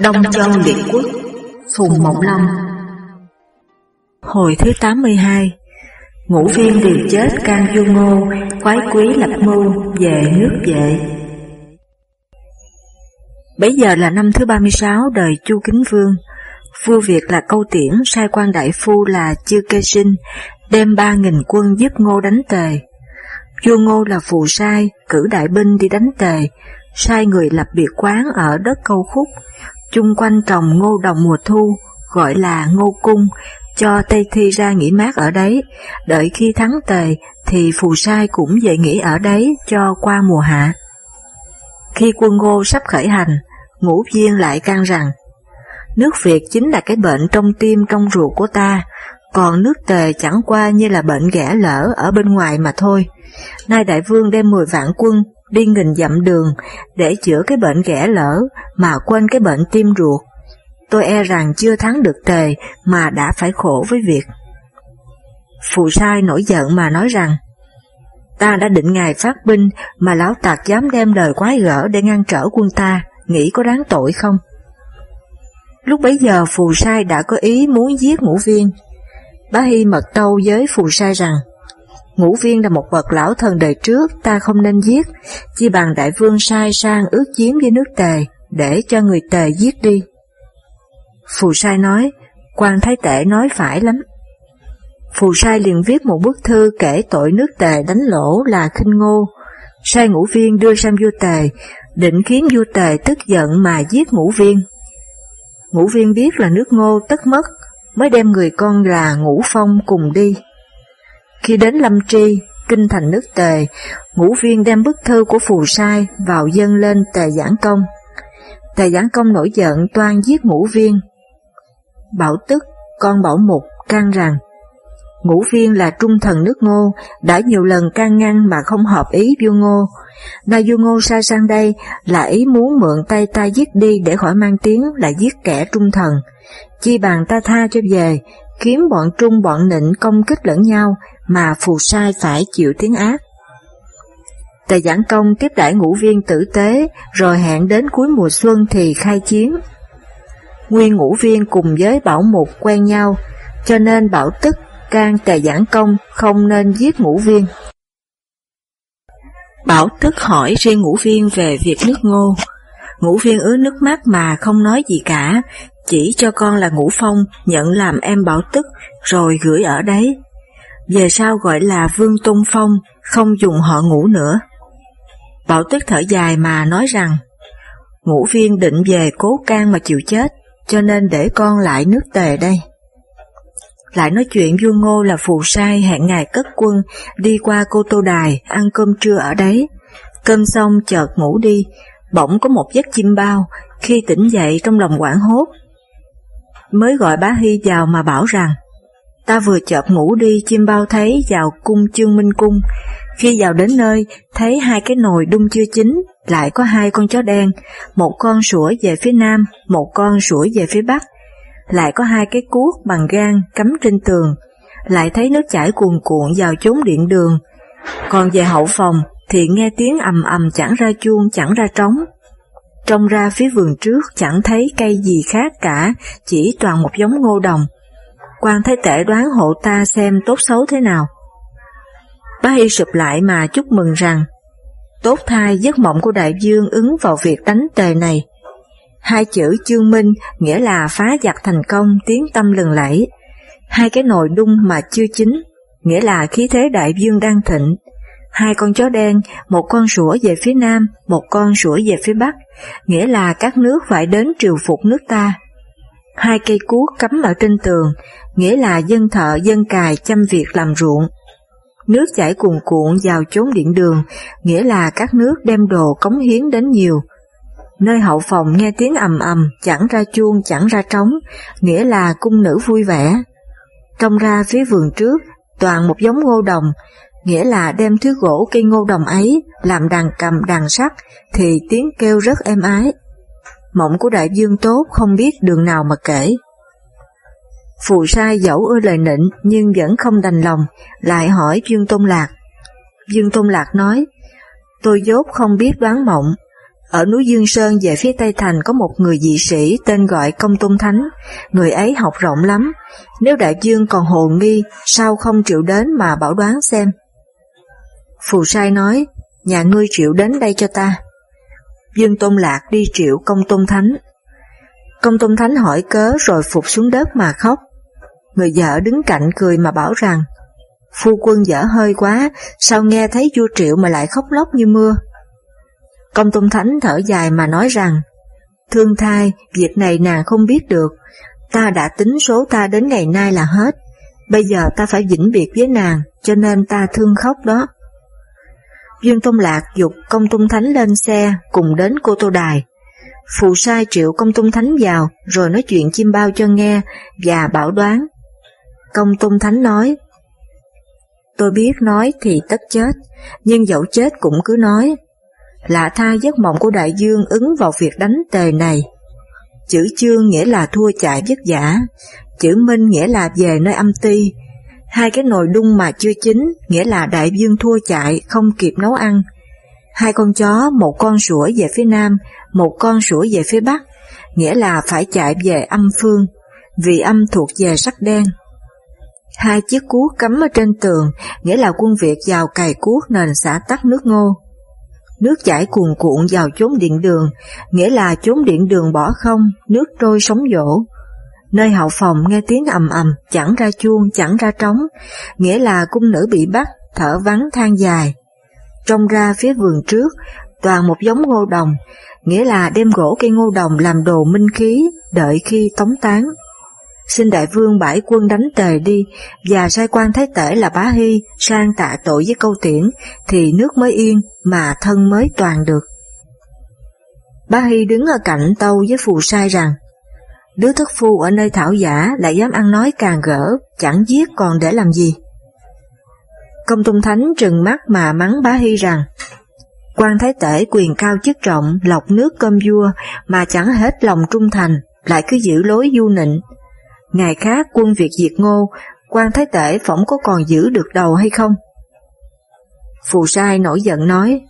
Đông Châu Liệt Quốc Phùng Mộng Long Hồi thứ 82 Ngũ viên điều chết can du ngô Khoái quý lập mưu về nước vệ. Bây giờ là năm thứ 36 đời Chu Kính Vương. Vua Việt là câu tiễn sai quan đại phu là Chư Kê Sinh đem ba nghìn quân giúp ngô đánh tề. Vua ngô là phù sai, cử đại binh đi đánh tề, sai người lập biệt quán ở đất câu khúc, chung quanh trồng ngô đồng mùa thu, gọi là ngô cung, cho Tây Thi ra nghỉ mát ở đấy, đợi khi thắng tề thì phù sai cũng về nghỉ ở đấy cho qua mùa hạ. Khi quân ngô sắp khởi hành, ngũ viên lại can rằng, nước Việt chính là cái bệnh trong tim trong ruột của ta, còn nước tề chẳng qua như là bệnh ghẻ lỡ ở bên ngoài mà thôi. Nay đại vương đem 10 vạn quân đi nghìn dặm đường để chữa cái bệnh ghẻ lỡ mà quên cái bệnh tim ruột. Tôi e rằng chưa thắng được tề mà đã phải khổ với việc. Phù sai nổi giận mà nói rằng, ta đã định ngày phát binh mà lão tạc dám đem lời quái gở để ngăn trở quân ta, nghĩ có đáng tội không? Lúc bấy giờ phù sai đã có ý muốn giết ngũ viên. Bá Hy mật tâu với phù sai rằng, Ngũ viên là một bậc lão thần đời trước ta không nên giết, chi bằng đại vương sai sang ước chiến với nước tề, để cho người tề giết đi. Phù sai nói, quan thái tể nói phải lắm. Phù sai liền viết một bức thư kể tội nước tề đánh lỗ là khinh ngô, sai ngũ viên đưa sang vua tề, định khiến vua tề tức giận mà giết ngũ viên. Ngũ viên biết là nước ngô tất mất, mới đem người con là ngũ phong cùng đi. Khi đến Lâm Tri, kinh thành nước Tề, ngũ viên đem bức thư của phù sai vào dâng lên Tề Giảng Công. Tề Giảng Công nổi giận toan giết ngũ viên. Bảo tức, con bảo mục, can rằng, ngũ viên là trung thần nước ngô, đã nhiều lần can ngăn mà không hợp ý vua ngô. Nay vua ngô sai sang đây là ý muốn mượn tay ta giết đi để khỏi mang tiếng là giết kẻ trung thần. Chi bằng ta tha cho về, kiếm bọn trung bọn nịnh công kích lẫn nhau mà phù sai phải chịu tiếng ác. Tề giảng công tiếp đãi ngũ viên tử tế, rồi hẹn đến cuối mùa xuân thì khai chiến. Nguyên ngũ viên cùng với bảo mục quen nhau, cho nên bảo tức can tề giảng công không nên giết ngũ viên. Bảo tức hỏi riêng ngũ viên về việc nước ngô. Ngũ viên ứa nước mắt mà không nói gì cả, chỉ cho con là ngũ phong nhận làm em bảo tức rồi gửi ở đấy về sau gọi là Vương Tôn Phong, không dùng họ ngũ nữa. Bảo tức thở dài mà nói rằng, ngũ viên định về cố can mà chịu chết, cho nên để con lại nước tề đây. Lại nói chuyện vua ngô là phù sai hẹn ngày cất quân đi qua cô tô đài ăn cơm trưa ở đấy. Cơm xong chợt ngủ đi, bỗng có một giấc chim bao, khi tỉnh dậy trong lòng quảng hốt. Mới gọi bá Hy vào mà bảo rằng, Ta vừa chợp ngủ đi chim bao thấy vào cung chương minh cung, khi vào đến nơi thấy hai cái nồi đun chưa chín, lại có hai con chó đen, một con sủa về phía nam, một con sủa về phía bắc, lại có hai cái cuốc bằng gan cắm trên tường, lại thấy nước chảy cuồn cuộn vào chốn điện đường. Còn về hậu phòng thì nghe tiếng ầm ầm chẳng ra chuông chẳng ra trống. Trông ra phía vườn trước chẳng thấy cây gì khác cả, chỉ toàn một giống ngô đồng quan thái tể đoán hộ ta xem tốt xấu thế nào. Bá Hy sụp lại mà chúc mừng rằng, tốt thai giấc mộng của đại dương ứng vào việc đánh tề này. Hai chữ chương minh nghĩa là phá giặc thành công tiếng tâm lừng lẫy. Hai cái nồi đun mà chưa chín, nghĩa là khí thế đại dương đang thịnh. Hai con chó đen, một con sủa về phía nam, một con sủa về phía bắc, nghĩa là các nước phải đến triều phục nước ta. Hai cây cuốc cắm ở trên tường, nghĩa là dân thợ dân cài chăm việc làm ruộng. Nước chảy cuồn cuộn vào chốn điện đường, nghĩa là các nước đem đồ cống hiến đến nhiều. Nơi hậu phòng nghe tiếng ầm ầm, chẳng ra chuông chẳng ra trống, nghĩa là cung nữ vui vẻ. Trông ra phía vườn trước, toàn một giống ngô đồng, nghĩa là đem thứ gỗ cây ngô đồng ấy làm đàn cầm đàn sắt thì tiếng kêu rất êm ái. Mộng của đại dương tốt không biết đường nào mà kể. Phù sai dẫu ưa lời nịnh nhưng vẫn không đành lòng, lại hỏi Dương Tôn Lạc. Dương Tôn Lạc nói, tôi dốt không biết đoán mộng, Ở núi Dương Sơn về phía Tây Thành có một người dị sĩ tên gọi Công Tôn Thánh, người ấy học rộng lắm, nếu đại dương còn hồ nghi sao không chịu đến mà bảo đoán xem. Phù sai nói, nhà ngươi triệu đến đây cho ta. Dương Tôn Lạc đi triệu Công Tôn Thánh. Công Tôn Thánh hỏi cớ rồi phục xuống đất mà khóc. Người vợ đứng cạnh cười mà bảo rằng, phu quân dở hơi quá, sao nghe thấy vua triệu mà lại khóc lóc như mưa. Công Tôn Thánh thở dài mà nói rằng, Thương thai, việc này nàng không biết được, ta đã tính số ta đến ngày nay là hết, bây giờ ta phải vĩnh biệt với nàng, cho nên ta thương khóc đó. Dương Tôn Lạc dục Công Tôn Thánh lên xe cùng đến cô Tô Đài. Phụ sai triệu Công Tôn Thánh vào rồi nói chuyện chim bao cho nghe và bảo đoán. Công Tôn Thánh nói, Tôi biết nói thì tất chết, nhưng dẫu chết cũng cứ nói, lạ thay giấc mộng của đại dương ứng vào việc đánh tề này. Chữ chương nghĩa là thua chạy vất giả, chữ minh nghĩa là về nơi âm ti, hai cái nồi đun mà chưa chín nghĩa là đại dương thua chạy không kịp nấu ăn. Hai con chó, một con sủa về phía nam, một con sủa về phía bắc, nghĩa là phải chạy về âm phương, vì âm thuộc về sắc đen. Hai chiếc cuốc cắm ở trên tường, nghĩa là quân Việt vào cày cuốc nền xã tắt nước ngô. Nước chảy cuồn cuộn vào chốn điện đường, nghĩa là chốn điện đường bỏ không, nước trôi sóng dỗ. Nơi hậu phòng nghe tiếng ầm ầm, chẳng ra chuông, chẳng ra trống, nghĩa là cung nữ bị bắt, thở vắng than dài. Trông ra phía vườn trước, toàn một giống ngô đồng, nghĩa là đem gỗ cây ngô đồng làm đồ minh khí, đợi khi tống tán. Xin đại vương bãi quân đánh tề đi, và sai quan thái tể là bá hy sang tạ tội với câu tiễn, thì nước mới yên, mà thân mới toàn được. Bá Hy đứng ở cạnh tâu với phù sai rằng, đứa thất phu ở nơi thảo giả lại dám ăn nói càng gỡ, chẳng giết còn để làm gì. Công Tung Thánh trừng mắt mà mắng Bá Hy rằng, quan thái tể quyền cao chức trọng, lọc nước cơm vua mà chẳng hết lòng trung thành, lại cứ giữ lối du nịnh. Ngày khác quân Việt diệt ngô, quan thái tể phỏng có còn giữ được đầu hay không? Phù sai nổi giận nói,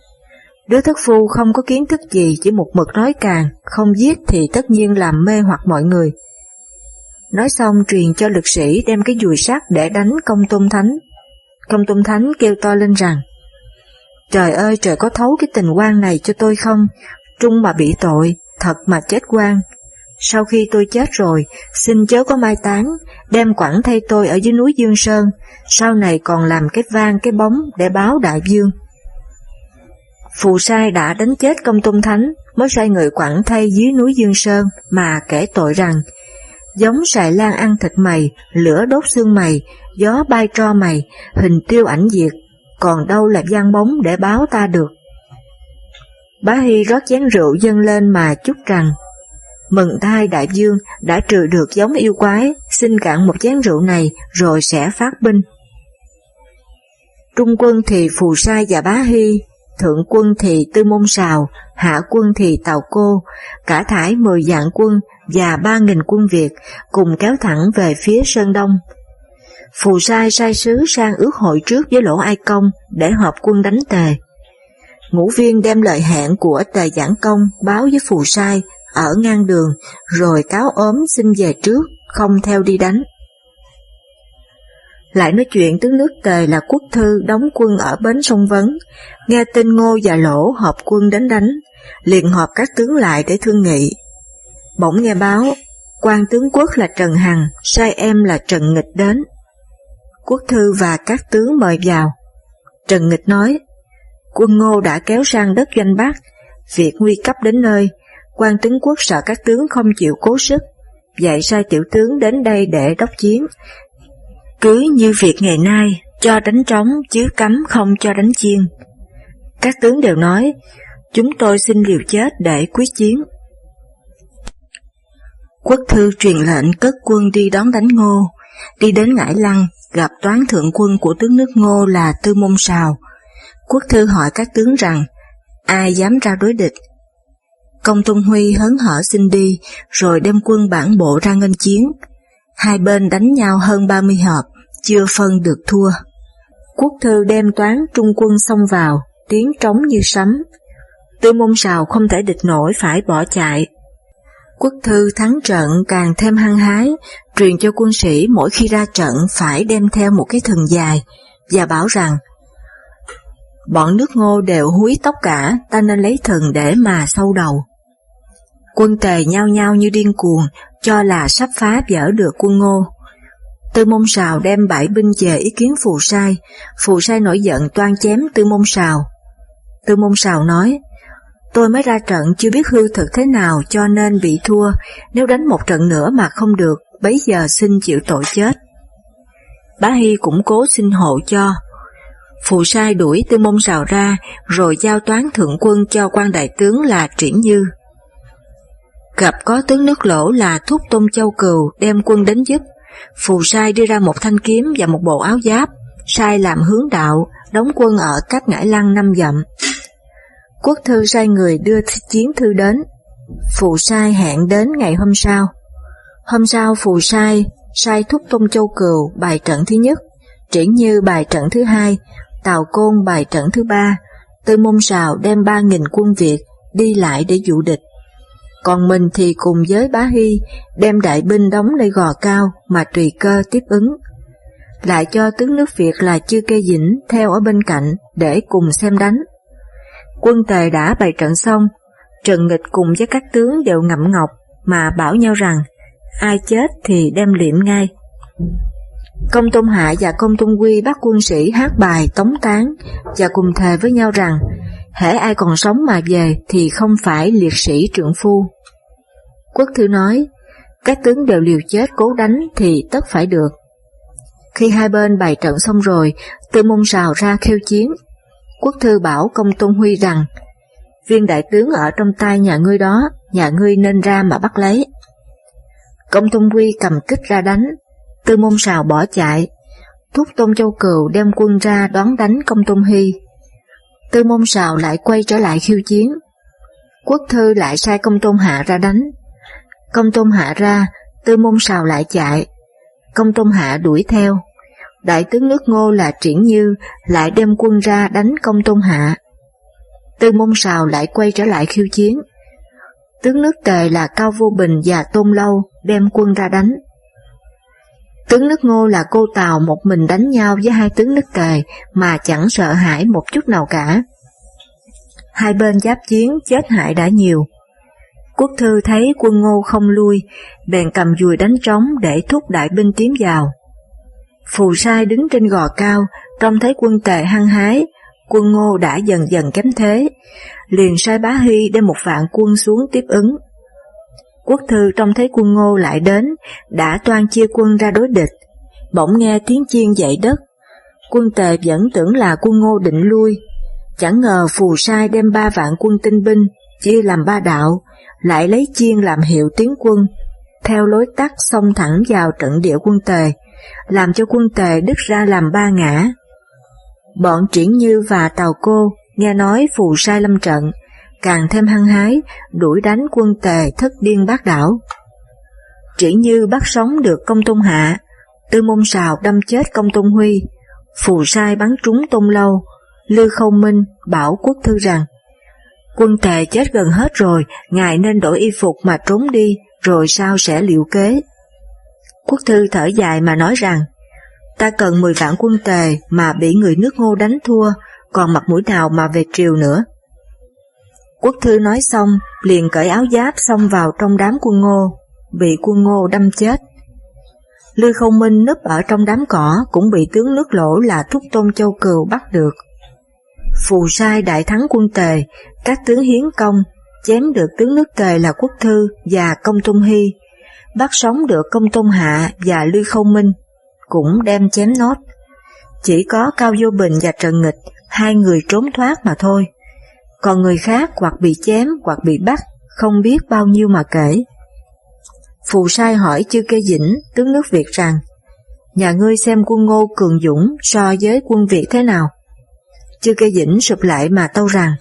đứa thất phu không có kiến thức gì chỉ một mực nói càng, không giết thì tất nhiên làm mê hoặc mọi người. Nói xong truyền cho lực sĩ đem cái dùi sắt để đánh công tôn thánh. Công tôn thánh kêu to lên rằng, Trời ơi trời có thấu cái tình quan này cho tôi không, trung mà bị tội, thật mà chết quan. Sau khi tôi chết rồi, xin chớ có mai táng, đem quẳng thay tôi ở dưới núi Dương Sơn, sau này còn làm cái vang cái bóng để báo đại dương. Phù sai đã đánh chết công tôn thánh, mới sai người quảng thay dưới núi Dương Sơn mà kể tội rằng, giống sài lan ăn thịt mày, lửa đốt xương mày, gió bay tro mày, hình tiêu ảnh diệt, còn đâu là gian bóng để báo ta được. Bá Hy rót chén rượu dâng lên mà chúc rằng, mừng thai đại dương đã trừ được giống yêu quái, xin cạn một chén rượu này rồi sẽ phát binh. Trung quân thì Phù Sai và Bá Hy, thượng quân thì Tư Môn Sào, hạ quân thì Tàu Cô, cả thải mười vạn quân và ba nghìn quân Việt cùng kéo thẳng về phía Sơn Đông. Phù Sai sai sứ sang ước hội trước với Lỗ Ai Công để họp quân đánh tề. Ngũ viên đem lời hẹn của tề giảng công báo với Phù Sai ở ngang đường rồi cáo ốm xin về trước, không theo đi đánh. Lại nói chuyện tướng nước Tề là quốc thư đóng quân ở bến sông Vấn, nghe tin Ngô và Lỗ họp quân đến đánh, liền họp các tướng lại để thương nghị. Bỗng nghe báo, quan tướng quốc là Trần Hằng, sai em là Trần Nghịch đến. Quốc thư và các tướng mời vào. Trần Nghịch nói, quân Ngô đã kéo sang đất doanh Bắc, việc nguy cấp đến nơi, quan tướng quốc sợ các tướng không chịu cố sức, dạy sai tiểu tướng đến đây để đốc chiến. Cứ như việc ngày nay, cho đánh trống chứ cấm không cho đánh chiên. Các tướng đều nói, chúng tôi xin liều chết để quyết chiến. Quốc thư truyền lệnh cất quân đi đón đánh ngô, đi đến Ngãi Lăng, gặp toán thượng quân của tướng nước ngô là Tư Môn Sào. Quốc thư hỏi các tướng rằng, ai dám ra đối địch, Công Tôn Huy hớn hở xin đi, rồi đem quân bản bộ ra nghênh chiến. Hai bên đánh nhau hơn 30 hợp, chưa phân được thua. Quốc thư đem toán trung quân xông vào, tiếng trống như sấm. Tư môn sào không thể địch nổi phải bỏ chạy. Quốc thư thắng trận càng thêm hăng hái, truyền cho quân sĩ mỗi khi ra trận phải đem theo một cái thừng dài, và bảo rằng bọn nước ngô đều húi tóc cả, ta nên lấy thừng để mà sâu đầu. Quân tề nhao nhao như điên cuồng, cho là sắp phá vỡ được quân ngô. Tư môn sào đem bãi binh về ý kiến phù sai, phù sai nổi giận toan chém tư môn sào. Tư môn sào nói, tôi mới ra trận chưa biết hư thực thế nào cho nên bị thua, nếu đánh một trận nữa mà không được, bấy giờ xin chịu tội chết. Bá Hy cũng cố xin hộ cho. Phù sai đuổi tư môn sào ra, rồi giao toán thượng quân cho quan đại tướng là Triển Như. Gặp có tướng nước lỗ là Thúc Tôn Châu Cừu đem quân đến giúp, Phù sai đưa ra một thanh kiếm và một bộ áo giáp, sai làm hướng đạo, đóng quân ở cách ngãi lăng năm dặm. Quốc thư sai người đưa chiến thư đến, phù sai hẹn đến ngày hôm sau. Hôm sau phù sai, sai thúc Tôn Châu Cừu bài trận thứ nhất, triển như bài trận thứ hai, Tào Côn bài trận thứ ba, Tư Môn Sào đem ba nghìn quân Việt đi lại để dụ địch. Còn mình thì cùng với bá Hy đem đại binh đóng nơi gò cao mà tùy cơ tiếp ứng. Lại cho tướng nước Việt là Chư Kê Dĩnh theo ở bên cạnh để cùng xem đánh. Quân tề đã bày trận xong, Trần Nghịch cùng với các tướng đều ngậm ngọc mà bảo nhau rằng ai chết thì đem liệm ngay. Công Tôn Hạ và Công Tôn Quy bắt quân sĩ hát bài tống tán và cùng thề với nhau rằng hễ ai còn sống mà về thì không phải liệt sĩ trưởng phu. Quốc thư nói, các tướng đều liều chết cố đánh thì tất phải được. Khi hai bên bày trận xong rồi, tư môn sào ra khêu chiến. Quốc thư bảo công tôn huy rằng, viên đại tướng ở trong tay nhà ngươi đó, nhà ngươi nên ra mà bắt lấy. Công tôn huy cầm kích ra đánh, tư môn sào bỏ chạy, thúc tôn châu cừu đem quân ra đón đánh công tôn huy Tư môn sào lại quay trở lại khiêu chiến. Quốc thư lại sai công tôn hạ ra đánh. Công tôn hạ ra, tư môn sào lại chạy. Công tôn hạ đuổi theo. Đại tướng nước ngô là triển như lại đem quân ra đánh công tôn hạ. Tư môn sào lại quay trở lại khiêu chiến. Tướng nước tề là Cao Vô Bình và Tôn Lâu đem quân ra đánh. Tướng nước ngô là cô Tàu một mình đánh nhau với hai tướng nước tề mà chẳng sợ hãi một chút nào cả. Hai bên giáp chiến chết hại đã nhiều. Quốc thư thấy quân ngô không lui, bèn cầm dùi đánh trống để thúc đại binh tiến vào. Phù sai đứng trên gò cao, trông thấy quân tề hăng hái, quân ngô đã dần dần kém thế, liền sai bá hy đem một vạn quân xuống tiếp ứng. Quốc thư trông thấy quân ngô lại đến, đã toan chia quân ra đối địch, bỗng nghe tiếng chiên dậy đất. Quân tề vẫn tưởng là quân ngô định lui, chẳng ngờ phù sai đem ba vạn quân tinh binh, chia làm ba đạo, lại lấy chiên làm hiệu tiến quân, theo lối tắt xông thẳng vào trận địa quân tề, làm cho quân tề đứt ra làm ba ngã. Bọn Triển Như và Tàu Cô nghe nói phù sai lâm trận, càng thêm hăng hái, đuổi đánh quân tề thất điên bác đảo. chỉ Như bắt sống được công tôn hạ, tư môn sào đâm chết công tôn huy, phù sai bắn trúng tôn lâu, Lư Không Minh bảo quốc thư rằng quân tề chết gần hết rồi, ngài nên đổi y phục mà trốn đi, rồi sao sẽ liệu kế. Quốc thư thở dài mà nói rằng, ta cần 10 vạn quân tề mà bị người nước ngô đánh thua, còn mặt mũi nào mà về triều nữa. Quốc thư nói xong, liền cởi áo giáp xông vào trong đám quân ngô, bị quân ngô đâm chết. Lư không minh núp ở trong đám cỏ cũng bị tướng nước lỗ là thúc tôn châu cừu bắt được. Phù sai đại thắng quân tề, các tướng hiến công, chém được tướng nước tề là quốc thư và công tôn hy, bắt sống được công tôn hạ và lư không minh, cũng đem chém nốt. Chỉ có Cao Vô Bình và Trần Nghịch, hai người trốn thoát mà thôi. Còn người khác hoặc bị chém hoặc bị bắt, không biết bao nhiêu mà kể. Phù sai hỏi chư kê dĩnh, tướng nước Việt rằng, nhà ngươi xem quân ngô cường dũng so với quân Việt thế nào? Chư kê dĩnh sụp lại mà tâu rằng,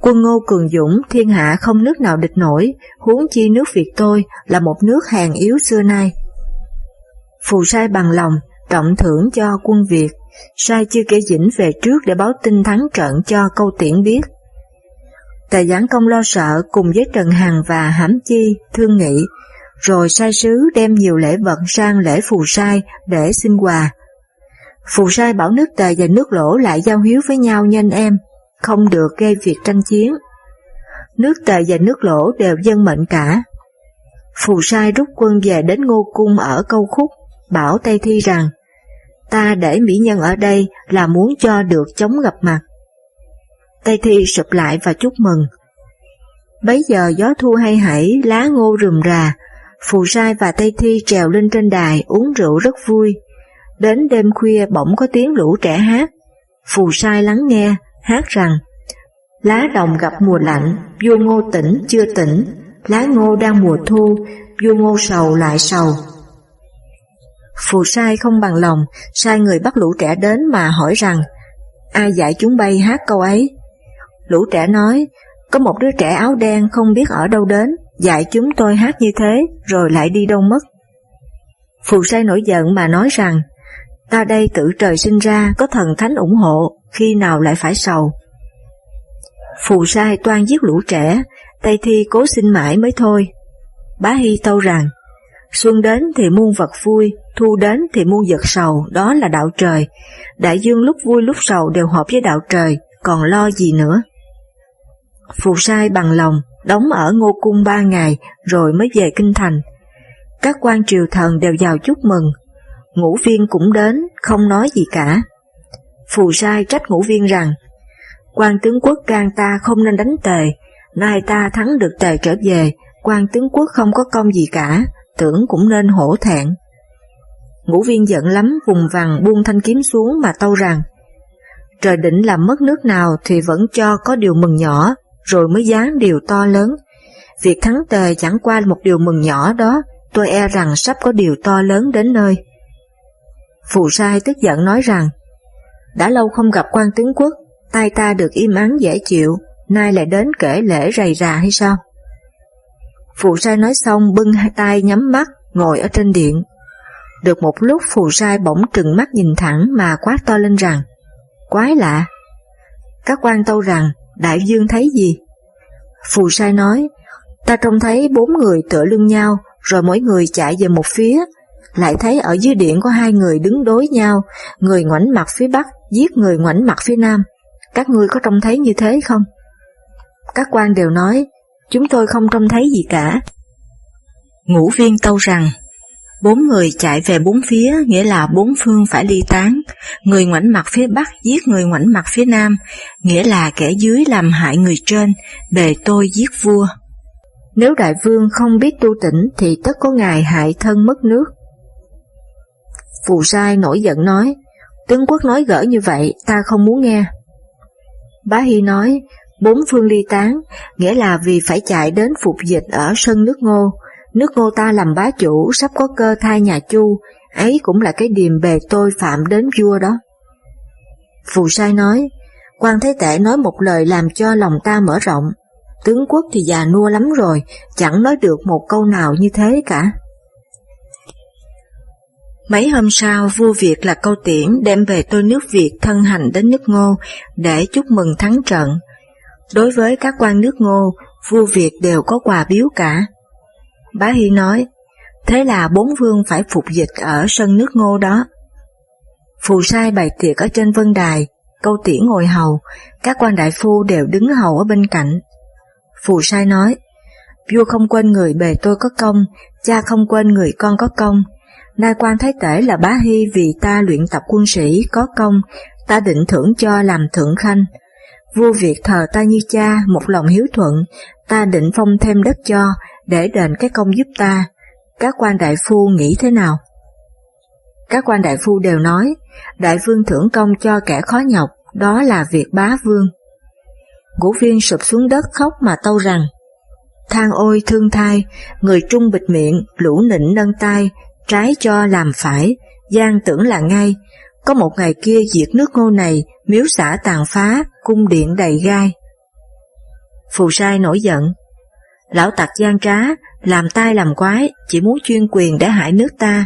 quân ngô cường dũng thiên hạ không nước nào địch nổi, huống chi nước Việt tôi là một nước hàng yếu xưa nay. Phù sai bằng lòng, trọng thưởng cho quân Việt, sai chư kê dĩnh về trước để báo tin thắng trận cho câu tiễn biết. Tề Giảng Công lo sợ cùng với Trần Hằng và Hãm Chi thương nghị, rồi sai sứ đem nhiều lễ vật sang lễ phù sai để xin quà. Phù sai bảo nước Tề và nước Lỗ lại giao hiếu với nhau nhanh em, không được gây việc tranh chiến. Nước Tề và nước Lỗ đều dân mệnh cả. Phù sai rút quân về đến Ngô Cung ở Câu Khúc, bảo Tây Thi rằng, ta để mỹ nhân ở đây là muốn cho được chống gặp mặt. Tây Thi sụp lại và chúc mừng. Bấy giờ gió thu hay hãy, lá ngô rườm rà, Phù Sai và Tây Thi trèo lên trên đài uống rượu rất vui. Đến đêm khuya bỗng có tiếng lũ trẻ hát. Phù Sai lắng nghe, hát rằng Lá đồng gặp mùa lạnh, vua ngô tỉnh chưa tỉnh, lá ngô đang mùa thu, vua ngô sầu lại sầu. Phù sai không bằng lòng, sai người bắt lũ trẻ đến mà hỏi rằng, ai dạy chúng bay hát câu ấy? Lũ trẻ nói, có một đứa trẻ áo đen không biết ở đâu đến, dạy chúng tôi hát như thế, rồi lại đi đâu mất. Phù sai nổi giận mà nói rằng, ta đây tự trời sinh ra có thần thánh ủng hộ, khi nào lại phải sầu. Phù sai toan giết lũ trẻ, Tây Thi cố xin mãi mới thôi. Bá Hy tâu rằng, xuân đến thì muôn vật vui, thu đến thì muôn vật sầu, đó là đạo trời. Đại dương lúc vui lúc sầu đều hợp với đạo trời, còn lo gì nữa. Phù sai bằng lòng, đóng ở ngô cung ba ngày rồi mới về kinh thành. Các quan triều thần đều vào chúc mừng, ngũ viên cũng đến, không nói gì cả. Phù sai trách ngũ viên rằng, quan tướng quốc can ta không nên đánh tề, nay ta thắng được tề trở về, quan tướng quốc không có công gì cả, tưởng cũng nên hổ thẹn. Ngũ viên giận lắm vùng vằng buông thanh kiếm xuống mà tâu rằng, trời định làm mất nước nào thì vẫn cho có điều mừng nhỏ, rồi mới dán điều to lớn. Việc thắng tề chẳng qua một điều mừng nhỏ đó, tôi e rằng sắp có điều to lớn đến nơi. Phù sai tức giận nói rằng, đã lâu không gặp quan tướng quốc, tay ta được im ắng dễ chịu, nay lại đến kể lễ rầy rà hay sao? Phù sai nói xong bưng hai tay nhắm mắt, ngồi ở trên điện. Được một lúc phù sai bỗng trừng mắt nhìn thẳng mà quát to lên rằng, quái lạ. Các quan tâu rằng, đại dương thấy gì? Phù sai nói, ta trông thấy bốn người tựa lưng nhau, rồi mỗi người chạy về một phía, lại thấy ở dưới điện có hai người đứng đối nhau, người ngoảnh mặt phía bắc, giết người ngoảnh mặt phía nam. Các ngươi có trông thấy như thế không? Các quan đều nói, chúng tôi không trông thấy gì cả. Ngũ viên tâu rằng, bốn người chạy về bốn phía nghĩa là bốn phương phải ly tán, người ngoảnh mặt phía bắc giết người ngoảnh mặt phía nam, nghĩa là kẻ dưới làm hại người trên, bề tôi giết vua. Nếu đại vương không biết tu tỉnh thì tất có ngài hại thân mất nước. Phù sai nổi giận nói, tướng quốc nói gỡ như vậy ta không muốn nghe. Bá Hy nói, bốn phương ly tán, nghĩa là vì phải chạy đến phục dịch ở sân nước ngô, nước ngô ta làm bá chủ sắp có cơ thai nhà chu, ấy cũng là cái điềm bề tôi phạm đến vua đó. Phù sai nói, quan thế tể nói một lời làm cho lòng ta mở rộng, tướng quốc thì già nua lắm rồi, chẳng nói được một câu nào như thế cả. Mấy hôm sau, vua Việt là câu tiễn đem về tôi nước Việt thân hành đến nước Ngô để chúc mừng thắng trận. Đối với các quan nước Ngô, vua Việt đều có quà biếu cả. Bá Hy nói, thế là bốn vương phải phục dịch ở sân nước Ngô đó. Phù sai bày tiệc ở trên vân đài, câu tỉ ngồi hầu, các quan đại phu đều đứng hầu ở bên cạnh. Phù sai nói, vua không quên người bề tôi có công, cha không quên người con có công, Nay quan thái tể là bá hy vì ta luyện tập quân sĩ có công, ta định thưởng cho làm thượng khanh. Vua Việt thờ ta như cha, một lòng hiếu thuận, ta định phong thêm đất cho, để đền cái công giúp ta. Các quan đại phu nghĩ thế nào? Các quan đại phu đều nói, đại vương thưởng công cho kẻ khó nhọc, đó là việc bá vương. Ngũ viên sụp xuống đất khóc mà tâu rằng, than ôi thương thai, người trung bịt miệng, lũ nịnh nâng tay, trái cho làm phải, gian tưởng là ngay, có một ngày kia diệt nước ngô này, miếu xã tàn phá, cung điện đầy gai. Phù sai nổi giận, lão tặc gian trá, làm tai làm quái, chỉ muốn chuyên quyền để hại nước ta,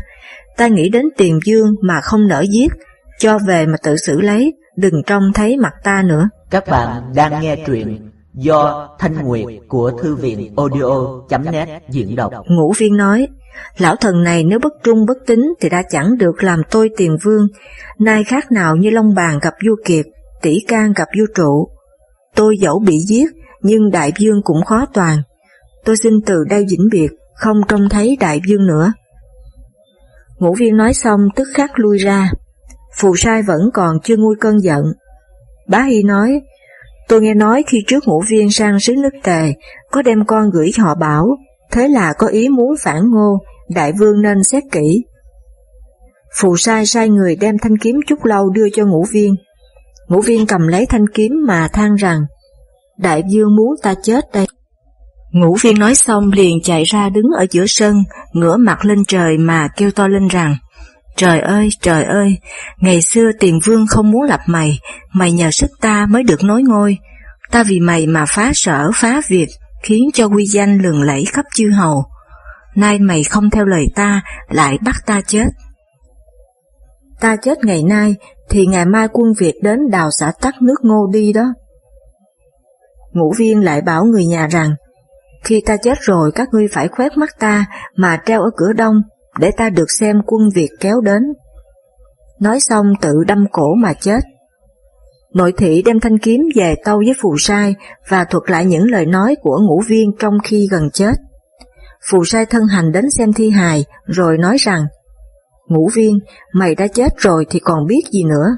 ta nghĩ đến tiền dương mà không nỡ giết, cho về mà tự xử lấy, đừng trông thấy mặt ta nữa. Các bạn đang nghe truyện do Thanh Nguyệt của Thư viện audio.net diễn đọc. Ngũ viên nói, lão thần này nếu bất trung bất tính thì đã chẳng được làm tôi tiền vương, nay khác nào như Long Bàn gặp vua Kiệt, tỷ can gặp vua trụ. Tôi dẫu bị giết, nhưng đại vương cũng khó toàn. Tôi xin từ đây vĩnh biệt, không trông thấy đại vương nữa. Ngũ viên nói xong tức khắc lui ra. Phù sai vẫn còn chưa nguôi cơn giận. Bá Hy nói, tôi nghe nói khi trước ngũ viên sang xứ nước tề, có đem con gửi họ bảo, thế là có ý muốn phản ngô, đại vương nên xét kỹ. Phù sai sai người đem thanh kiếm chút lâu đưa cho ngũ viên. Ngũ viên cầm lấy thanh kiếm mà than rằng, đại vương muốn ta chết đây. Ngũ viên nói xong liền chạy ra đứng ở giữa sân, ngửa mặt lên trời mà kêu to lên rằng, Trời ơi, trời ơi, ngày xưa tiền vương không muốn lập mày, mày nhờ sức ta mới được nối ngôi. Ta vì mày mà phá sở, phá việc, khiến cho quy danh lừng lẫy khắp chư hầu. Nay mày không theo lời ta, lại bắt ta chết. Ta chết ngày nay, thì ngày mai quân Việt đến đào xã tắc nước ngô đi đó. Ngũ viên lại bảo người nhà rằng, khi ta chết rồi các ngươi phải khoét mắt ta mà treo ở cửa đông, để ta được xem quân Việt kéo đến. Nói xong tự đâm cổ mà chết. Nội thị đem thanh kiếm về tâu với phù sai và thuật lại những lời nói của ngũ viên trong khi gần chết. Phù sai thân hành đến xem thi hài rồi nói rằng Ngũ viên, mày đã chết rồi thì còn biết gì nữa.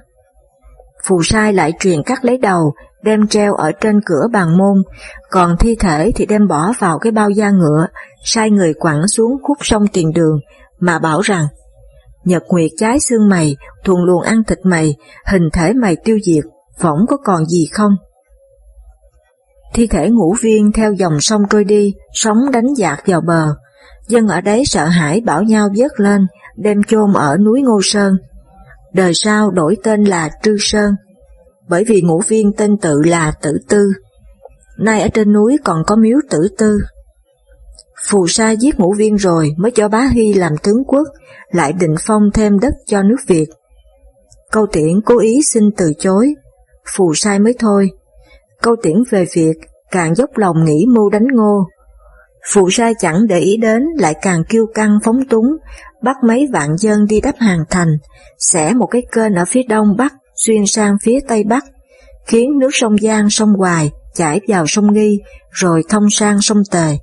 Phù sai lại truyền cắt lấy đầu, đem treo ở trên cửa bàn môn, còn thi thể thì đem bỏ vào cái bao da ngựa, sai người quẳng xuống khúc sông tiền đường, mà bảo rằng Nhật Nguyệt trái xương mày, thuần luồng ăn thịt mày, hình thể mày tiêu diệt, võng có còn gì không? Thi thể ngũ viên theo dòng sông trôi đi, sóng đánh dạt vào bờ. Dân ở đấy sợ hãi bảo nhau vớt lên, đem chôn ở núi Ngô Sơn. Đời sau đổi tên là Trư Sơn, bởi vì ngũ viên tên tự là Tử Tư. Nay ở trên núi còn có miếu Tử Tư. Phù sa giết ngũ viên rồi mới cho bá Hy làm tướng quốc, lại định phong thêm đất cho nước Việt. Câu tiễn cố ý xin từ chối, phù sai mới thôi. Câu tiễn về việc càng dốc lòng nghĩ mưu đánh ngô. Phù sai chẳng để ý đến lại càng kiêu căng phóng túng, bắt mấy vạn dân đi đắp hàng thành, xẻ một cái kênh ở phía đông bắc xuyên sang phía tây bắc, khiến nước sông Giang sông Hoài chảy vào sông Nghi rồi thông sang sông Tề.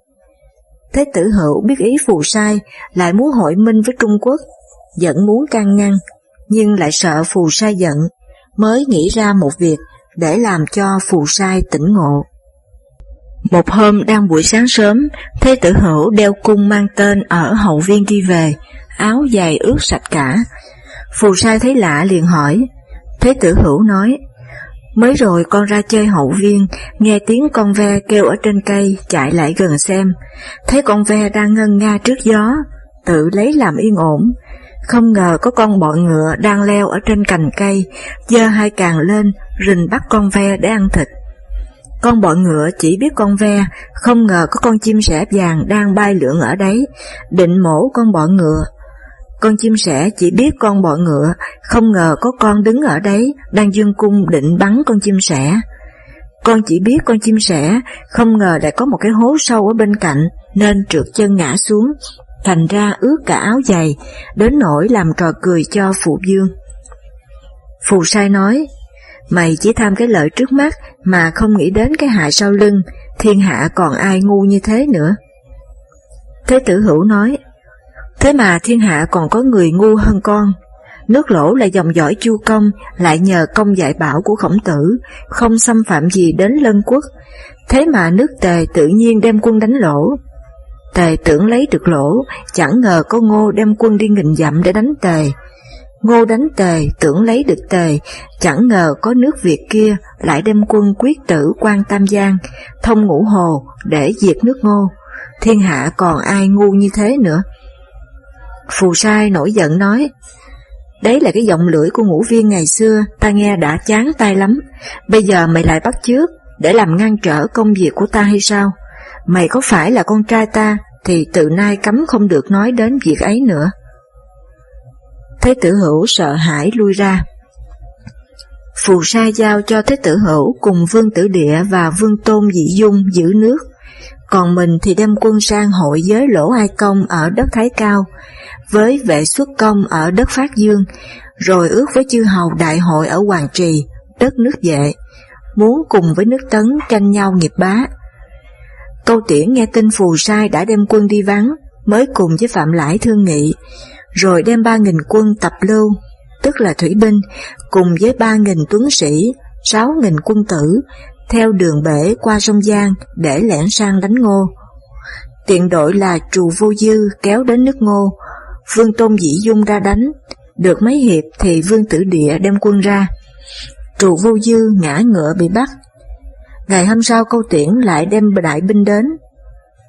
Thế tử hữu biết ý phù sai, lại muốn hội minh với Trung Quốc, vẫn muốn can ngăn, nhưng lại sợ phù sai giận, mới nghĩ ra một việc để làm cho phù sai tỉnh ngộ. Một hôm đang buổi sáng sớm, Thế tử hữu đeo cung mang tên ở hậu viên đi về, áo dài ướt sạch cả. Phù sai thấy lạ liền hỏi, Thế tử hữu nói, Mới rồi con ra chơi hậu viên, nghe tiếng con ve kêu ở trên cây, chạy lại gần xem, thấy con ve đang ngân nga trước gió, tự lấy làm yên ổn. Không ngờ có con bọ ngựa đang leo ở trên cành cây, giơ hai càng lên, rình bắt con ve để ăn thịt. Con bọ ngựa chỉ biết con ve, không ngờ có con chim sẻ vàng đang bay lượn ở đấy, định mổ con bọ ngựa, con chim sẻ chỉ biết con bọ ngựa, không ngờ có con đứng ở đấy, đang dương cung định bắn con chim sẻ. Con chỉ biết con chim sẻ, không ngờ lại có một cái hố sâu ở bên cạnh, nên trượt chân ngã xuống, thành ra ướt cả áo giày, đến nỗi làm trò cười cho phụ dương. Phù sai nói, mày chỉ tham cái lợi trước mắt mà không nghĩ đến cái hại sau lưng, thiên hạ còn ai ngu như thế nữa. Thế tử hữu nói, Thế mà thiên hạ còn có người ngu hơn con. Nước lỗ là dòng dõi chu công, lại nhờ công dạy bảo của khổng tử, không xâm phạm gì đến lân quốc. Thế mà nước tề tự nhiên đem quân đánh lỗ. Tề tưởng lấy được lỗ, chẳng ngờ có ngô đem quân đi nghìn dặm để đánh tề. Ngô đánh tề, tưởng lấy được tề, chẳng ngờ có nước Việt kia lại đem quân quyết tử quan Tam Giang, thông ngũ hồ để diệt nước ngô. Thiên hạ còn ai ngu như thế nữa. Phù sai nổi giận nói, Đấy là cái giọng lưỡi của ngũ viên ngày xưa, ta nghe đã chán tai lắm, bây giờ mày lại bắt chước, để làm ngăn trở công việc của ta hay sao? Mày có phải là con trai ta, thì từ nay cấm không được nói đến việc ấy nữa. Thế tử hữu sợ hãi lui ra. Phù sai giao cho Thế tử Hữu cùng Vương Tử Địa và Vương Tôn Dị Dung giữ nước, còn mình thì đem quân sang hội giới Lỗ Ai Công ở đất Thái Cao, với vệ xuất công ở đất Phát Dương, rồi ước với chư hầu đại hội ở Hoàng Trì, đất nước vệ, muốn cùng với nước Tấn tranh nhau nghiệp bá. Câu tiễn nghe tin phù sai đã đem quân đi vắng, mới cùng với Phạm Lãi thương nghị, rồi đem ba nghìn quân tập lưu, tức là thủy binh, cùng với ba nghìn tuấn sĩ, sáu nghìn quân tử, theo đường bể qua sông Giang để lẻn sang đánh ngô. Tiện đội là trù vô dư kéo đến nước ngô, vương tôn dĩ dung ra đánh, được mấy hiệp thì vương tử địa đem quân ra. Trù vô dư ngã ngựa bị bắt. Ngày hôm sau câu tiễn lại đem đại binh đến.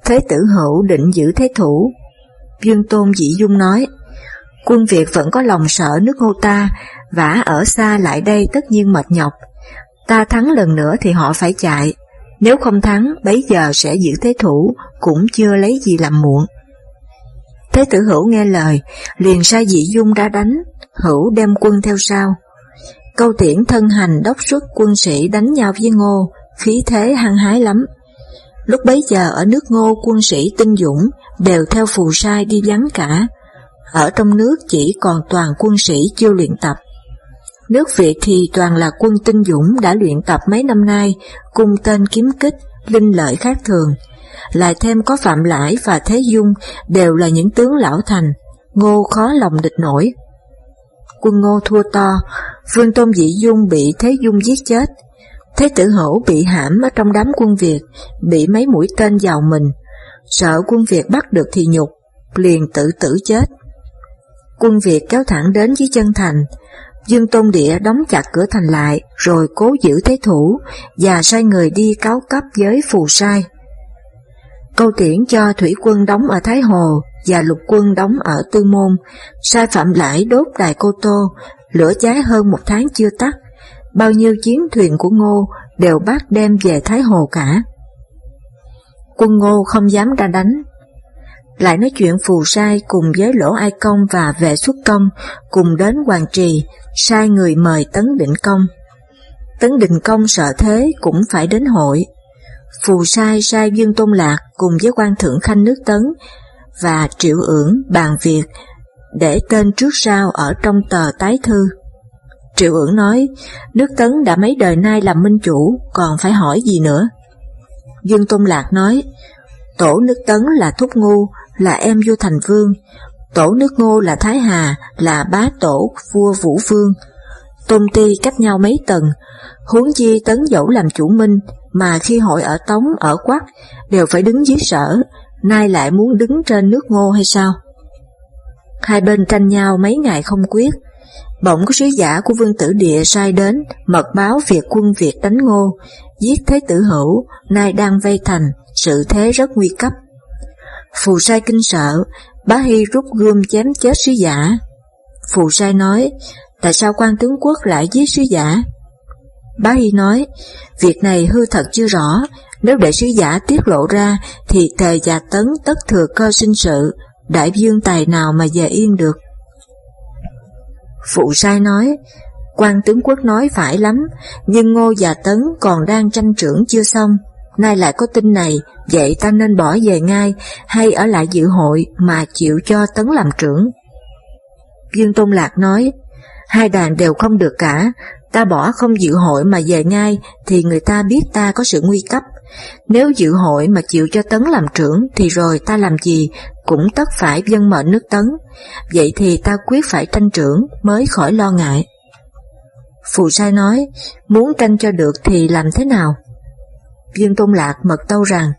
Thế tử hữu định giữ thế thủ. Vương tôn dĩ dung nói, quân Việt vẫn có lòng sợ nước ngô ta, vả ở xa lại đây tất nhiên mệt nhọc. Ta thắng lần nữa thì họ phải chạy, nếu không thắng bấy giờ sẽ giữ thế thủ, cũng chưa lấy gì làm muộn. Thế tử hữu nghe lời, liền sai dị dung ra đánh, hữu đem quân theo sau. Câu tiễn thân hành đốc xuất quân sĩ đánh nhau với ngô, khí thế hăng hái lắm. Lúc bấy giờ ở nước ngô quân sĩ tinh dũng đều theo phù sai đi vắng cả. Ở trong nước chỉ còn toàn quân sĩ chưa luyện tập. Nước Việt thì toàn là quân tinh dũng đã luyện tập mấy năm nay, cung tên kiếm kích, linh lợi khác thường. Lại thêm có Phạm Lãi và Thế Dung đều là những tướng lão thành, ngô khó lòng địch nổi. Quân ngô thua to, Vương Tôn dĩ Dung bị Thế Dung giết chết, Thế tử hữu bị hãm ở trong đám quân Việt, bị mấy mũi tên vào mình, sợ quân Việt bắt được thì nhục, liền tự tử chết. Quân Việt kéo thẳng đến dưới chân thành, Dương Tôn Địa đóng chặt cửa thành lại rồi cố giữ thế thủ và sai người đi cáo cấp với phù sai. Câu tiễn cho thủy quân đóng ở Thái Hồ và lục quân đóng ở Tư Môn, sai phạm lãi đốt đài Cô Tô, lửa cháy hơn một tháng chưa tắt, bao nhiêu chiến thuyền của Ngô đều bắt đem về Thái Hồ cả. Quân Ngô không dám ra đánh, lại nói chuyện phù sai cùng với lỗ ai công và vệ xuất công cùng đến hoàng trì, sai người mời Tấn Định Công. Tấn Định Công sợ thế cũng phải đến hội. Phù sai sai Dương Tôn Lạc cùng với quan thượng khanh nước Tấn và triệu ưởng bàn việc để tên trước sau ở trong tờ tái thư. Triệu ưởng nói, nước Tấn đã mấy đời nay làm minh chủ, còn phải hỏi gì nữa? Dương Tôn Lạc nói, tổ nước Tấn là Thúc Ngu, là em vua Thành Vương, tổ nước Ngô là Thái Hà, là bá tổ vua Vũ Vương. Tôn ti cách nhau mấy tầng, huống chi Tấn Dẫu làm chủ minh, mà khi hội ở Tống, ở Quắc, đều phải đứng dưới sở, nay lại muốn đứng trên nước Ngô hay sao? Hai bên tranh nhau mấy ngày không quyết, bỗng có sứ giả của vương tử địa sai đến, mật báo việc quân Việt đánh Ngô, giết Thế tử hữu, nay đang vây thành, sự thế rất nguy cấp. Phù sai kinh sợ, bá Hy rút gươm chém chết sứ giả. Phù sai nói, tại sao quan tướng quốc lại giết sứ giả? Bá Hy nói, việc này hư thật chưa rõ, nếu để sứ giả tiết lộ ra thì tề và tấn tất thừa cơ sinh sự, đại dương tài nào mà về yên được. Phụ sai nói, quan tướng quốc nói phải lắm, nhưng Ngô và Tấn còn đang tranh trưởng chưa xong, nay lại có tin này, vậy ta nên bỏ về ngay hay ở lại dự hội mà chịu cho Tấn làm trưởng? Dương Tôn Lạc nói, hai đàn đều không được cả, ta bỏ không dự hội mà về ngay thì người ta biết ta có sự nguy cấp. Nếu dự hội mà chịu cho Tấn làm trưởng thì rồi ta làm gì cũng tất phải dân mệnh nước Tấn, vậy thì ta quyết phải tranh trưởng mới khỏi lo ngại. Phù sai nói, muốn tranh cho được thì làm thế nào? Dương Tôn Lạc mật tâu rằng,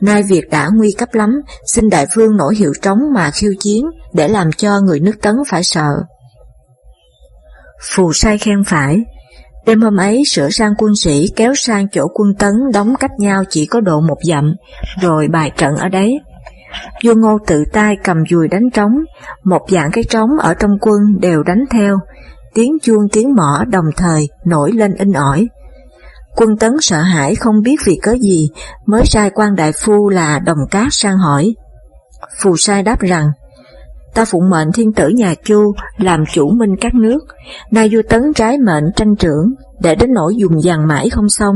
nay việc đã nguy cấp lắm, xin đại vương nổi hiệu trống mà khiêu chiến để làm cho người nước tấn phải sợ. Phù sai khen phải, đêm hôm ấy sửa sang quân sĩ kéo sang chỗ quân tấn đóng cách nhau chỉ có độ một dặm, rồi bài trận ở đấy. Vua Ngô tự tay cầm dùi đánh trống, một dạng cái trống ở trong quân đều đánh theo, tiếng chuông tiếng mỏ đồng thời nổi lên in ỏi. Quân tấn sợ hãi không biết vì cớ gì, mới sai quan đại phu là đồng cát sang hỏi. Phù sai đáp rằng, ta phụng mệnh thiên tử nhà Chu làm chủ minh các nước, nay vua tấn trái mệnh tranh trưởng, để đến nỗi dùng dằn mãi không xong.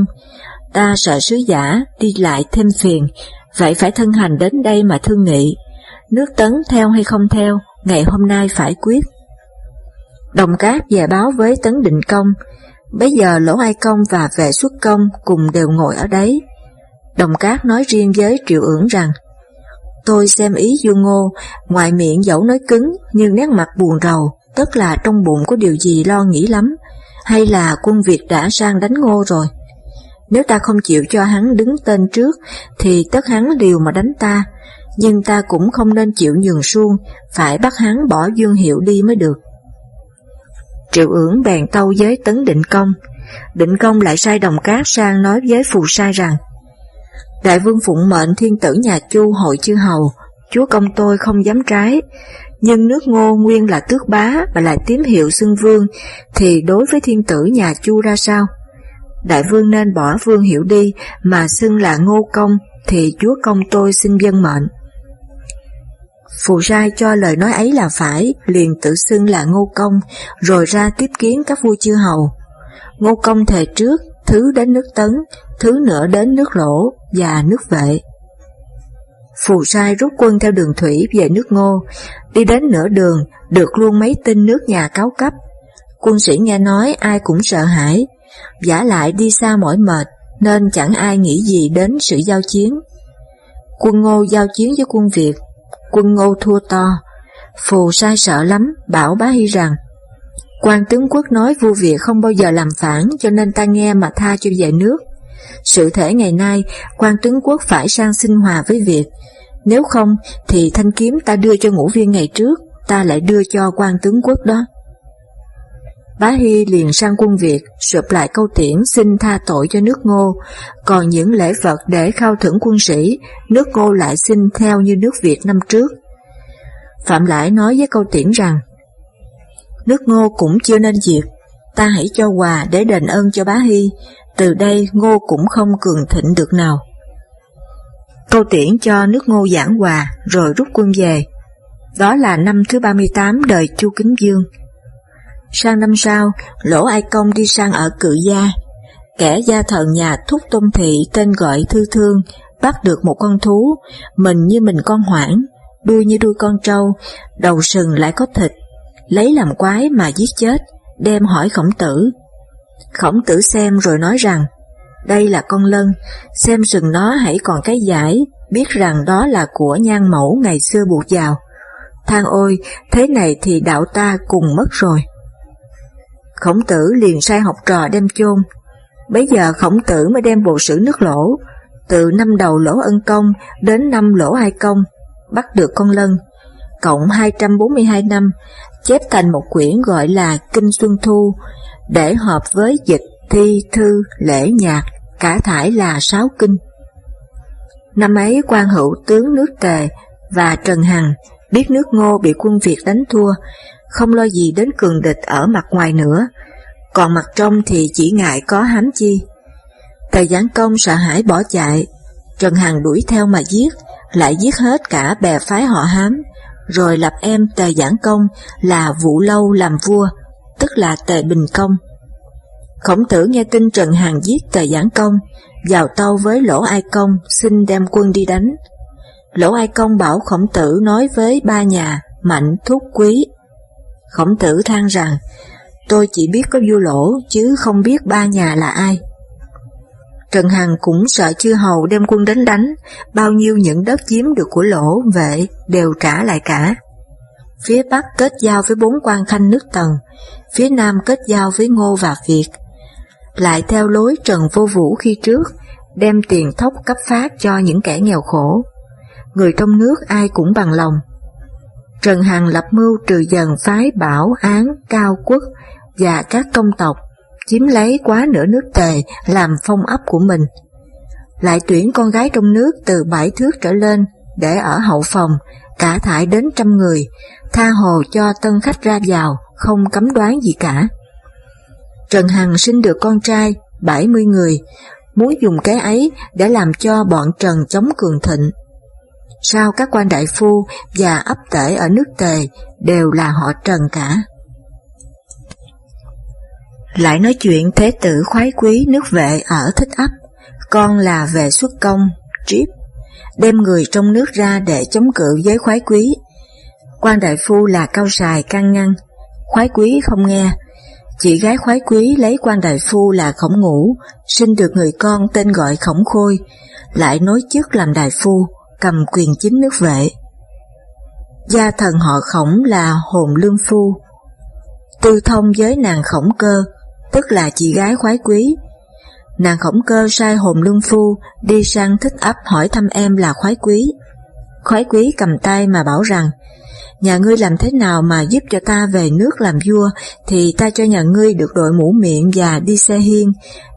Ta sợ sứ giả đi lại thêm phiền, vậy phải thân hành đến đây mà thương nghị. Nước tấn theo hay không theo, ngày hôm nay phải quyết. Đồng Cát về báo với Tấn Định Công, bây giờ Lỗ Ai Công và Vệ Xuất Công cùng đều ngồi ở đấy. Đồng Cát nói riêng với Triệu ưỡng rằng, Tôi xem ý Du Ngô, ngoài miệng dẫu nói cứng nhưng nét mặt buồn rầu, tức là trong bụng có điều gì lo nghĩ lắm, hay là quân Việt đã sang đánh Ngô rồi. Nếu ta không chịu cho hắn đứng tên trước, thì tất hắn liều mà đánh ta, nhưng ta cũng không nên chịu nhường suông, phải bắt hắn bỏ Dương Hiệu đi mới được. Triệu ưỡng bèn tâu với Tấn Định Công, Định Công lại sai đồng cát sang nói với phù sai rằng, Đại vương phụng mệnh thiên tử nhà Chu hội chư hầu, chúa công tôi không dám trái, nhưng nước ngô nguyên là tước bá và lại tím hiệu xưng vương, thì đối với thiên tử nhà Chu ra sao? Đại vương nên bỏ vương hiệu đi mà xưng là ngô công, thì chúa công tôi xin dân mệnh. Phù sai cho lời nói ấy là phải, liền tự xưng là ngô công, rồi ra tiếp kiến các vua chư hầu. Ngô công thề trước, thứ đến nước tấn, thứ nữa đến nước lỗ và nước vệ. Phù sai rút quân theo đường thủy về nước ngô, đi đến nửa đường, được luôn mấy tin nước nhà cáo cấp. Quân sĩ nghe nói ai cũng sợ hãi, giả lại đi xa mỏi mệt, nên chẳng ai nghĩ gì đến sự giao chiến. Quân ngô giao chiến với quân Việt, quân ngô thua to, phù sai sợ lắm, bảo bá hy rằng, quan tướng quốc nói vua Việt không bao giờ làm phản cho nên ta nghe mà tha cho về nước. Sự thể ngày nay, quan tướng quốc phải sang sinh hòa với Việt, nếu không thì thanh kiếm ta đưa cho ngũ viên ngày trước, ta lại đưa cho quan tướng quốc đó. Bá Hy liền sang quân Việt, sụp lại câu tiễn xin tha tội cho nước ngô, còn những lễ vật để khao thưởng quân sĩ, nước ngô lại xin theo như nước Việt năm trước. Phạm Lãi nói với câu tiễn rằng, nước ngô cũng chưa nên diệt, ta hãy cho quà để đền ơn cho bá Hy, từ đây ngô cũng không cường thịnh được nào. Câu tiễn cho nước ngô giảng hòa rồi rút quân về. Đó là năm thứ 38 đời Chu Kính Dương. Sang năm sau, Lỗ Ai Công đi sang ở Cự Gia. Kẻ gia thần nhà thúc tôn thị tên gọi Thư Thương bắt được một con thú, mình như mình con hoảng, đuôi như đuôi con trâu, đầu sừng lại có thịt, lấy làm quái mà giết chết, đem hỏi khổng tử. Khổng tử xem rồi nói rằng, đây là con lân, xem sừng nó hãy còn cái giải, biết rằng đó là của nhan mẫu ngày xưa buộc vào. thang ôi, thế này thì đạo ta cùng mất rồi. Khổng tử liền sai học trò đem chôn. Bây giờ khổng tử mới đem bộ sử nước lỗ, từ năm đầu lỗ ân công đến năm lỗ hai công, bắt được con lân, cộng 242 năm, chép thành một quyển gọi là Kinh Xuân Thu, để hợp với dịch, thi, thư, lễ nhạc, cả thải là sáu kinh. Năm ấy quan hữu tướng nước Tề và Trần Hằng biết nước ngô bị quân Việt đánh thua, không lo gì đến cường địch ở mặt ngoài nữa, còn mặt trong thì chỉ ngại có hám chi. Tề Giảng Công sợ hãi bỏ chạy, Trần Hằng đuổi theo mà giết, lại giết hết cả bè phái họ hám, rồi lập em Tề Giảng Công là Vũ Lâu làm vua, tức là Tề Bình Công. Khổng tử nghe tin Trần Hằng giết Tề Giảng Công, vào tâu với Lỗ Ai Công xin đem quân đi đánh. Lỗ Ai Công bảo Khổng tử nói với ba nhà Mạnh Thúc Quý. Khổng tử than rằng, tôi chỉ biết có vua Lỗ chứ không biết ba nhà là ai. Trần Hằng cũng sợ chư hầu đem quân đánh đánh, bao nhiêu những đất chiếm được của Lỗ vệ đều trả lại cả. Phía Bắc kết giao với bốn quan khanh nước Tần, phía Nam kết giao với Ngô và Việt, lại theo lối Trần Vô Vũ khi trước, đem tiền thóc cấp phát cho những kẻ nghèo khổ. Người trong nước ai cũng bằng lòng. Trần Hằng lập mưu trừ dần phái Bảo Án, Cao Quốc và các công tộc, chiếm lấy quá nửa nước tề làm phong ấp của mình. Lại tuyển con gái trong nước từ bảy thước trở lên để ở hậu phòng, cả thải đến trăm người, tha hồ cho tân khách ra vào, không cấm đoán gì cả. Trần Hằng sinh được con trai 70 người, muốn dùng cái ấy để làm cho bọn Trần chống cường thịnh sao các quan đại phu và ấp tể ở nước tề đều là họ Trần cả. Lại nói chuyện thế tử khoái quý nước vệ ở thích ấp, con là vệ xuất công, trip, đem người trong nước ra để chống cự với khoái quý. quan đại phu là cao sài can ngăn, khoái quý không nghe. Chị gái khoái quý lấy quan đại phu là khổng ngũ, sinh được người con tên gọi khổng khôi, lại nối chức làm đại phu, cầm quyền chính nước vệ. Gia thần họ khổng là hồn lương phu, tư thông với nàng khổng cơ, tức là chị gái khoái quý. Nàng khổng cơ sai hồn lương phu đi sang thích ấp hỏi thăm em là khoái quý. Khoái quý cầm tay mà bảo rằng, nhà ngươi làm thế nào mà giúp cho ta về nước làm vua, thì ta cho nhà ngươi được đội mũ miệng và đi xe hiên,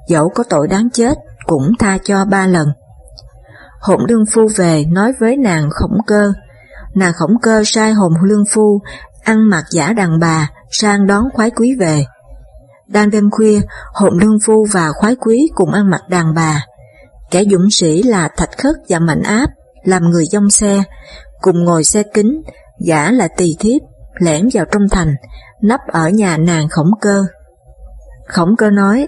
dẫu có tội đáng chết, cũng tha cho ba lần. Hồn lương phu về nói với nàng khổng cơ, nàng khổng cơ sai hồn lương phu ăn mặc giả đàn bà sang đón khoái quý về. Đang đêm khuya, hồn lương phu và khoái quý cùng ăn mặc đàn bà. Kẻ dũng sĩ là Thạch Khất và Mạnh Áp, làm người dông xe, cùng ngồi xe kính, giả là tỳ thiếp, lẻn vào trong thành, nấp ở nhà nàng khổng cơ. Khổng cơ nói,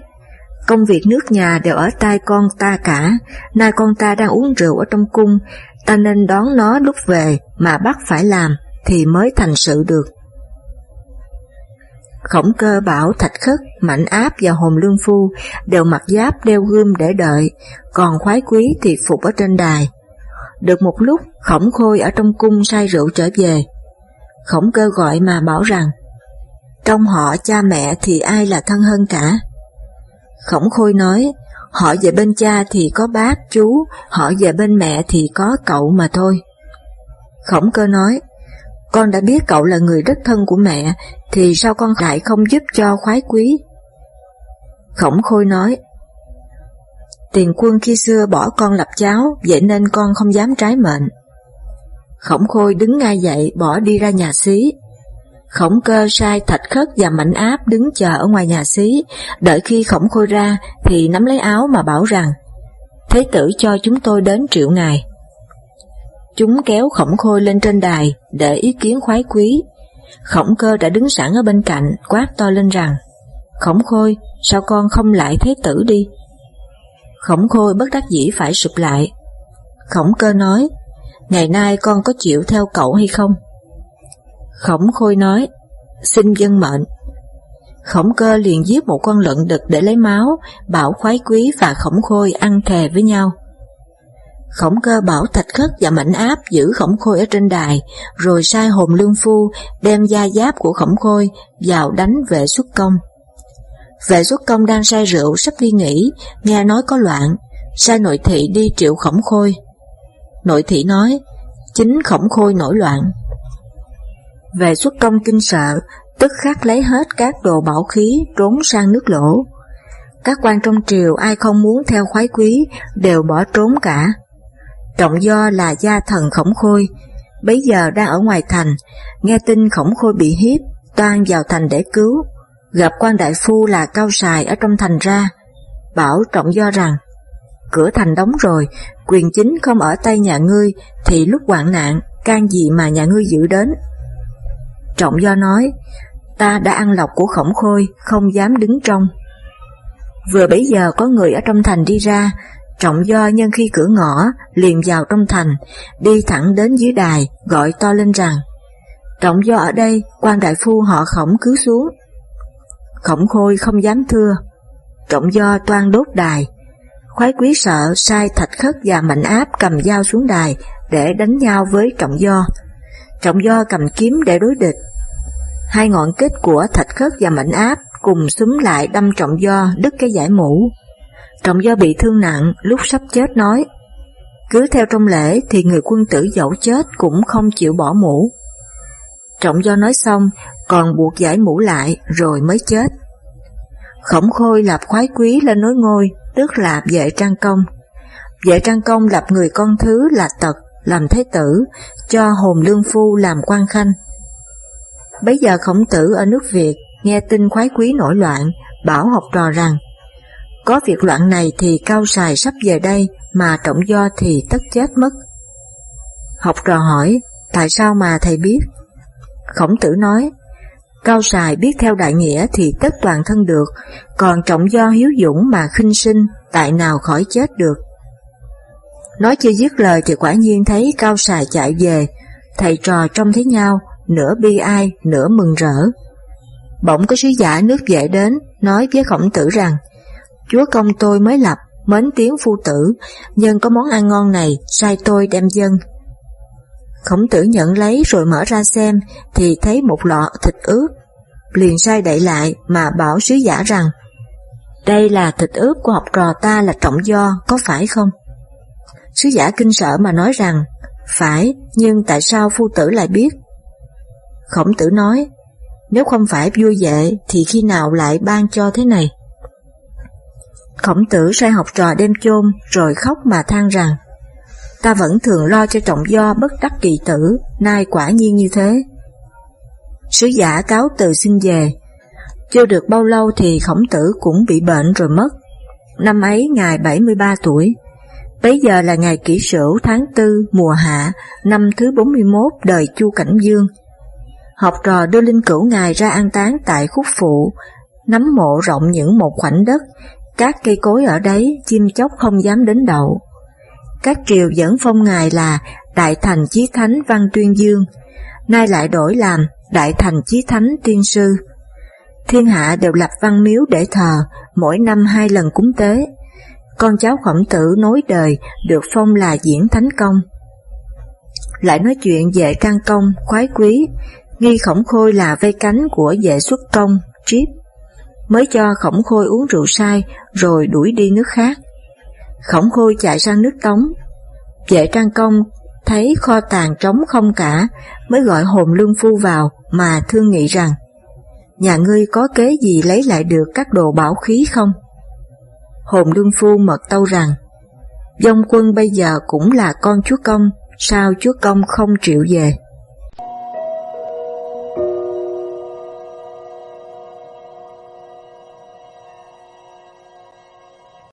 công việc nước nhà đều ở tay con ta cả, nay con ta đang uống rượu ở trong cung, ta nên đón nó lúc về mà bắt phải làm, thì mới thành sự được. Khổng cơ bảo thạch khất, mạnh áp và hồn lương phu đều mặc giáp đeo gươm để đợi, còn khoái quý thì phục ở trên đài. Được một lúc, khổng khôi ở trong cung say rượu trở về. Khổng cơ gọi mà bảo rằng, trong họ cha mẹ thì ai là thân hơn cả? Khổng khôi nói, họ về bên cha thì có bác, chú, họ về bên mẹ thì có cậu mà thôi. Khổng cơ nói, con đã biết cậu là người rất thân của mẹ, thì sao con lại không giúp cho khoái quý? Khổng khôi nói, tiền quân khi xưa bỏ con lập cháu, vậy nên con không dám trái mệnh. Khổng khôi đứng ngay dậy bỏ đi ra nhà xí. Khổng cơ sai thạch khất và mạnh áp đứng chờ ở ngoài nhà xí, đợi khi khổng khôi ra thì nắm lấy áo mà bảo rằng, Thế tử cho chúng tôi đến triệu ngài. Chúng kéo khổng khôi lên trên đài để ý kiến khoái quý. Khổng cơ đã đứng sẵn ở bên cạnh quát to lên rằng Khổng khôi, sao con không lại thế tử đi? Khổng khôi bất đắc dĩ phải sụp lại. Khổng cơ nói, ngày nay con có chịu theo cậu hay không? Khổng khôi nói, xin dân mệnh. Khổng cơ liền giết một con lợn đực để lấy máu, bảo khoái quý và khổng khôi ăn thề với nhau. Khổng cơ bảo thạch khất và mảnh áp giữ khổng khôi ở trên đài, rồi sai hồn lương phu đem da giáp của khổng khôi vào đánh vệ xuất công. Vệ xuất công đang say rượu sắp đi nghỉ, nghe nói có loạn, sai nội thị đi triệu khổng khôi. Nội thị nói, chính khổng khôi nổi loạn về xuất công kinh sợ, tức khắc lấy hết các đồ bảo khí trốn sang nước lỗ. Các quan trong triều ai không muốn theo khoái quý đều bỏ trốn cả. Trọng do là gia thần khổng khôi, bấy giờ đang ở ngoài thành, nghe tin khổng khôi bị hiếp, toan vào thành để cứu, gặp quan đại phu là cao sài ở trong thành ra, bảo trọng do rằng, cửa thành đóng rồi, quyền chính không ở tay nhà ngươi, thì lúc hoạn nạn, can gì mà nhà ngươi giữ đến. Trọng do nói, ta đã ăn lọc của khổng khôi, không dám đứng trong. Vừa bấy giờ có người ở trong thành đi ra, Trọng do nhân khi cửa ngõ liền vào trong thành, đi thẳng đến dưới đài, gọi to lên rằng, Trọng do ở đây, quan đại phu họ khổng cứ xuống. Khổng khôi không dám thưa, trọng do toan đốt đài. Khoái quý sợ sai thạch khất và mạnh áp cầm dao xuống đài để đánh nhau với trọng do. Trọng do cầm kiếm để đối địch. Hai ngọn kết của thạch khất và mạnh áp cùng súng lại đâm trọng do đứt cái giải mũ. Trọng do bị thương nặng, lúc sắp chết nói, cứ theo trong lễ thì người quân tử dẫu chết cũng không chịu bỏ mũ. Trọng do nói xong, còn buộc giải mũ lại rồi mới chết. Khổng khôi lập khoái quý lên nối ngôi, tức là vệ trang công. Vệ trang công lập người con thứ là tật, làm thế tử, cho hồn lương phu làm quan khanh. Bấy giờ khổng tử ở nước Việt nghe tin khoái quý nổi loạn, bảo học trò rằng có việc loạn này thì cao sài sắp về đây mà trọng do thì tất chết mất. Học trò hỏi, tại sao mà thầy biết? Khổng tử nói, Cao xài biết theo đại nghĩa thì tất toàn thân được, còn trọng do hiếu dũng mà khinh sinh, tại nào khỏi chết được. Nói chưa dứt lời thì quả nhiên thấy cao xài chạy về, thầy trò trông thấy nhau, nửa bi ai, nửa mừng rỡ. Bỗng có sứ giả nước vệ đến, nói với khổng tử rằng, Chúa công tôi mới lập, mến tiếng phu tử, nhân có món ăn ngon này, sai tôi đem dân. Khổng tử nhận lấy rồi mở ra xem, thì thấy một lọ thịt ướp. Liền sai đậy lại mà bảo sứ giả rằng, đây là thịt ướp của học trò ta là trọng do, có phải không? Sứ giả kinh sợ mà nói rằng, phải, nhưng tại sao phu tử lại biết? Khổng tử nói, nếu không phải vui vệ thì khi nào lại ban cho thế này? Khổng tử sai học trò đem chôn rồi khóc mà than rằng, ta vẫn thường lo cho trọng do bất đắc kỳ tử, nay quả nhiên như thế. Sứ giả cáo từ xin về, chưa được bao lâu thì khổng tử cũng bị bệnh rồi mất. Năm ấy ngài 73 tuổi, bấy giờ là ngày kỷ sửu tháng tư mùa hạ, năm thứ 41 đời Chu Cảnh Dương. Học trò đưa linh cửu ngài ra an táng tại khúc phụ, nắm mộ rộng những một khoảnh đất, các cây cối ở đấy chim chóc không dám đến đậu. Các triều dẫn phong ngài là Đại Thành Chí Thánh Văn Tuyên Dương, nay lại đổi làm Đại Thành Chí Thánh Tiên Sư. Thiên hạ đều lập văn miếu để thờ, mỗi năm hai lần cúng tế. Con cháu khổng tử nối đời được phong là diễn thánh công. Lại nói chuyện về can công, khoái quý, nghi khổng khôi là vây cánh của vệ xuất công, triếp mới cho khổng khôi uống rượu sai rồi đuổi đi nước khác. Khổng khôi chạy sang nước Tống, vệ trang công thấy kho tàng trống không cả, mới gọi hồn lương phu vào mà thương nghị rằng, nhà ngươi có kế gì lấy lại được các đồ bảo khí không? Hồn lương phu mật tâu rằng, dông quân bây giờ cũng là con chúa công, sao chúa công không chịu về?